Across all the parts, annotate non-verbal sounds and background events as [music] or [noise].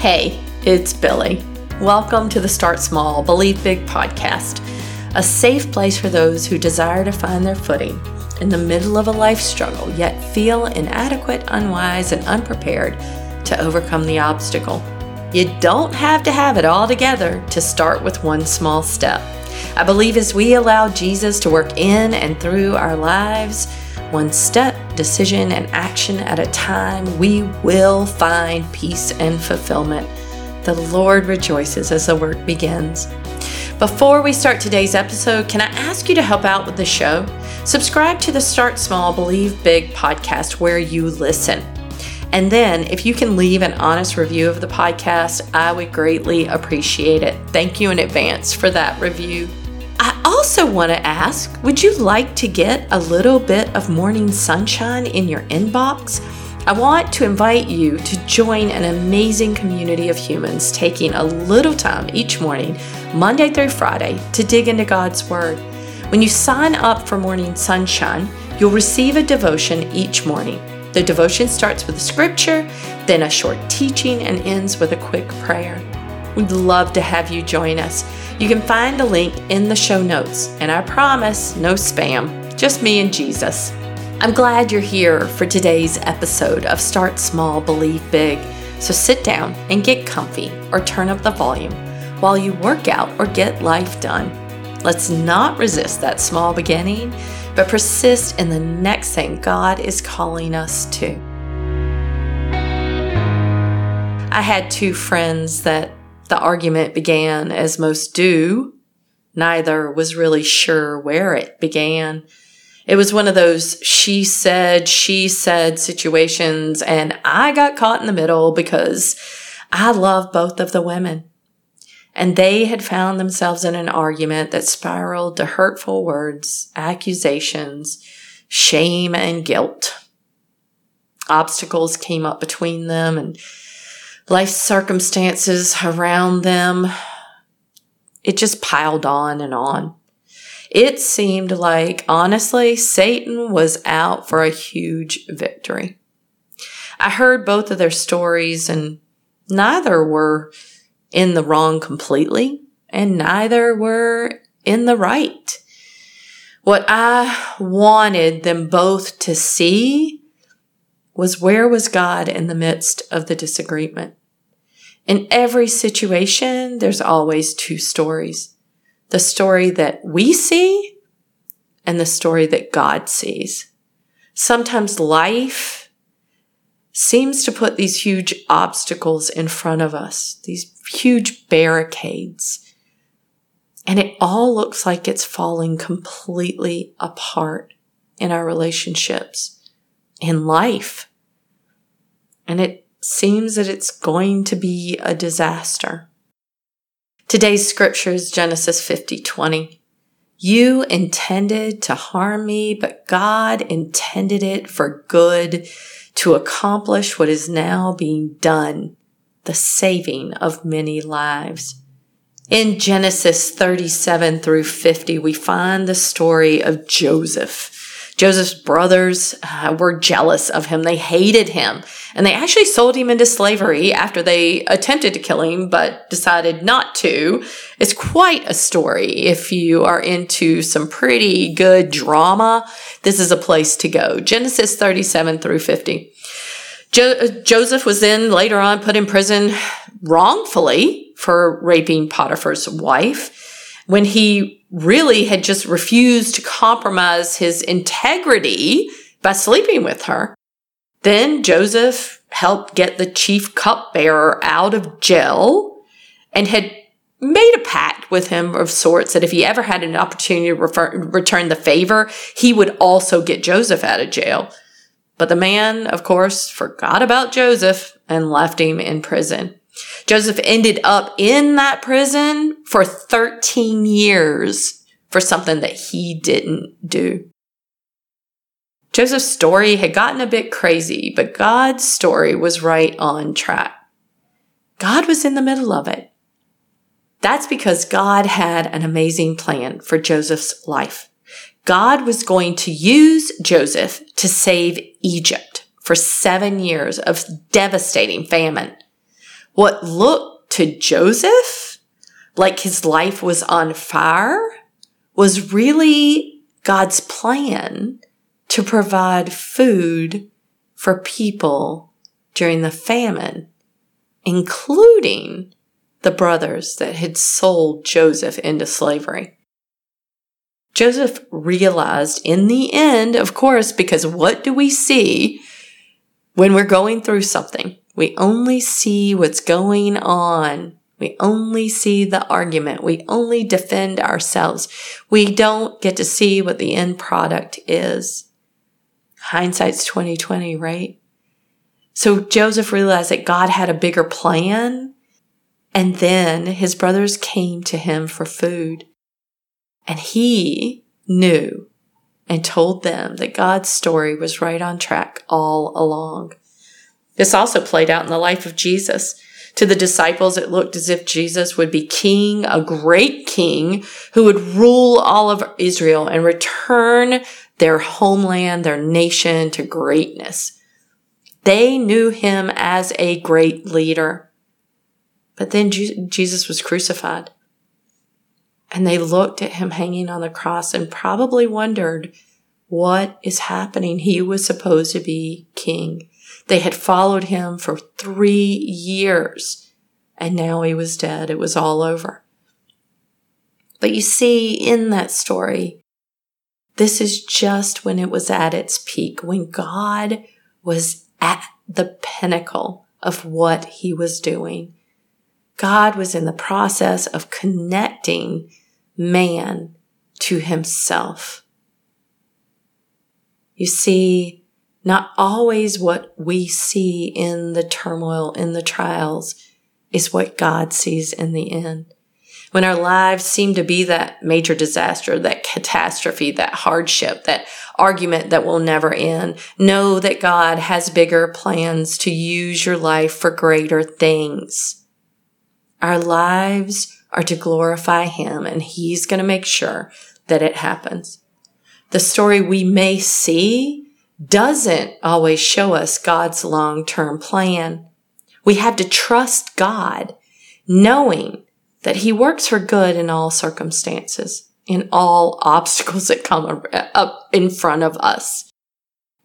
Hey, it's Billy. Welcome to the Start Small, Believe Big podcast, a safe place for those who desire to find their footing in the middle of a life struggle, yet feel inadequate, unwise, and unprepared to overcome the obstacle. You don't have to have it all together to start with one small step. I believe as we allow Jesus to work in and through our lives, one step, decision, and action at a time, we will find peace and fulfillment. The Lord rejoices as the work begins. Before we start today's episode, can I ask you to help out with the show? Subscribe to the Start Small, Believe Big podcast where you listen. And then, if you can leave an honest review of the podcast, I would greatly appreciate it. Thank you in advance for that review. I also want to ask would you like to get a little bit of morning sunshine in your inbox? I want to invite you to join an amazing community of humans taking a little time each morning, Monday through Friday, to dig into God's Word. When you sign up for Morning Sonshine, you'll receive a devotion each morning. The devotion starts with a scripture, then a short teaching, and ends with a quick prayer. We'd love to have you join us. You can find the link in the show notes, and I promise no spam, just me and Jesus. I'm glad you're here for today's episode of Start Small, Believe Big. So sit down and get comfy or turn up the volume while you work out or get life done. Let's not resist that small beginning, but persist in the next thing God is calling us to. I had two friends that the argument began as most do. Neither was really sure where it began. It was one of those she said, she said situations, and I got caught in the middle because I love both of the women. And they had found themselves in an argument that spiraled to hurtful words, accusations, shame, and guilt. Obstacles came up between them and life circumstances around them, it just piled on and on. It seemed like, honestly, Satan was out for a huge victory. I heard both of their stories, and neither were in the wrong completely, and neither were in the right. What I wanted them both to see was where was God in the midst of the disagreement? In every situation, there's always two stories. The story that we see and the story that God sees. Sometimes life seems to put these huge obstacles in front of us, these huge barricades. And it all looks like it's falling completely apart in our relationships, in life. And it seems that it's going to be a disaster. Today's scripture is Genesis 50 20. You intended to harm me, but God intended it for good to accomplish what is now being done, the saving of many lives. In Genesis 37 through 50, we find the story of Joseph. Joseph's brothers uh, were jealous of him. They hated him. And they actually sold him into slavery after they attempted to kill him, but decided not to. It's quite a story. If you are into some pretty good drama, this is a place to go. Genesis 37 through 50. Jo- uh, Joseph was then later on put in prison wrongfully for raping Potiphar's wife when he really had just refused to compromise his integrity by sleeping with her. Then Joseph helped get the chief cupbearer out of jail and had made a pact with him of sorts that if he ever had an opportunity to refer, return the favor, he would also get Joseph out of jail. But the man, of course, forgot about Joseph and left him in prison. Joseph ended up in that prison for 13 years for something that he didn't do. Joseph's story had gotten a bit crazy, but God's story was right on track. God was in the middle of it. That's because God had an amazing plan for Joseph's life. God was going to use Joseph to save Egypt for seven years of devastating famine. What looked to Joseph like his life was on fire was really God's plan to provide food for people during the famine, including the brothers that had sold Joseph into slavery. Joseph realized in the end, of course, because what do we see when we're going through something? We only see what's going on. We only see the argument. We only defend ourselves. We don't get to see what the end product is. Hindsight's 2020, right? So Joseph realized that God had a bigger plan. And then his brothers came to him for food. And he knew and told them that God's story was right on track all along. This also played out in the life of Jesus. To the disciples, it looked as if Jesus would be king, a great king who would rule all of Israel and return their homeland, their nation to greatness. They knew him as a great leader. But then Jesus was crucified. And they looked at him hanging on the cross and probably wondered, what is happening? He was supposed to be king. They had followed him for three years and now he was dead. It was all over. But you see, in that story, this is just when it was at its peak, when God was at the pinnacle of what he was doing. God was in the process of connecting man to himself. You see, not always what we see in the turmoil, in the trials, is what God sees in the end. When our lives seem to be that major disaster, that catastrophe, that hardship, that argument that will never end, know that God has bigger plans to use your life for greater things. Our lives are to glorify Him, and He's going to make sure that it happens. The story we may see doesn't always show us God's long term plan. We have to trust God, knowing that He works for good in all circumstances, in all [laughs] obstacles that come up in front of us.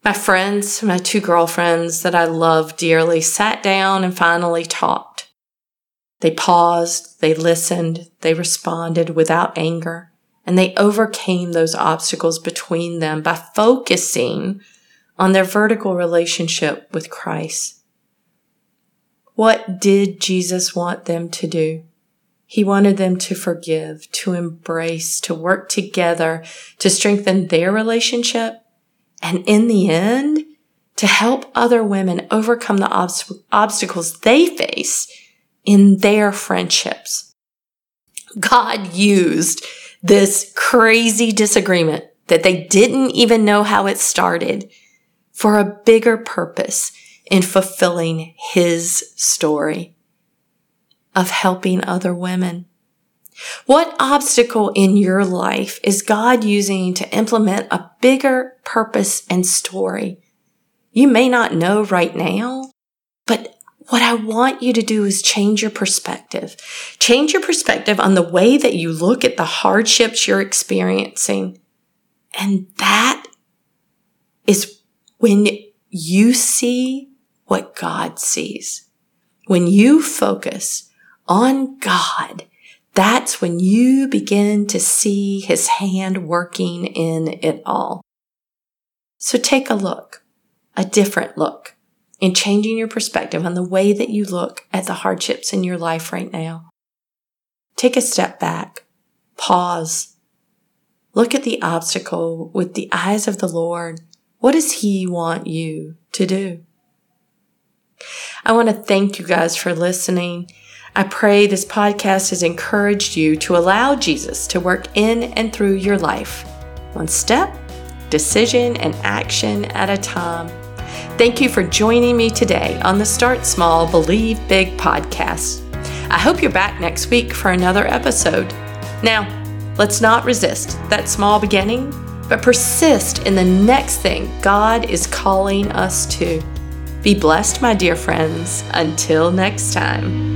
My friends, my two girlfriends that I love dearly, sat down and finally talked. They paused, they listened, they responded without anger, and they overcame those obstacles between them by focusing on their vertical relationship with Christ. What did Jesus want them to do? He wanted them to forgive, to embrace, to work together, to strengthen their relationship, and in the end, to help other women overcome the ob- obstacles they face in their friendships. God used this crazy disagreement that they didn't even know how it started for a bigger purpose in fulfilling his story of helping other women. What obstacle in your life is God using to implement a bigger purpose and story? You may not know right now, but what I want you to do is change your perspective. Change your perspective on the way that you look at the hardships you're experiencing. And that is when you see what God sees. When you focus on God, that's when you begin to see his hand working in it all. So take a look, a different look in changing your perspective on the way that you look at the hardships in your life right now. Take a step back, pause, look at the obstacle with the eyes of the Lord. What does He want you to do? I want to thank you guys for listening. I pray this podcast has encouraged you to allow Jesus to work in and through your life, one step, decision, and action at a time Thank you for joining me today on the Start Small, Believe Big podcast. I hope you're back next week for another episode. Now, let's not resist that small beginning, but persist in the next thing God is calling us to Be blessed, my dear friends. Until next time.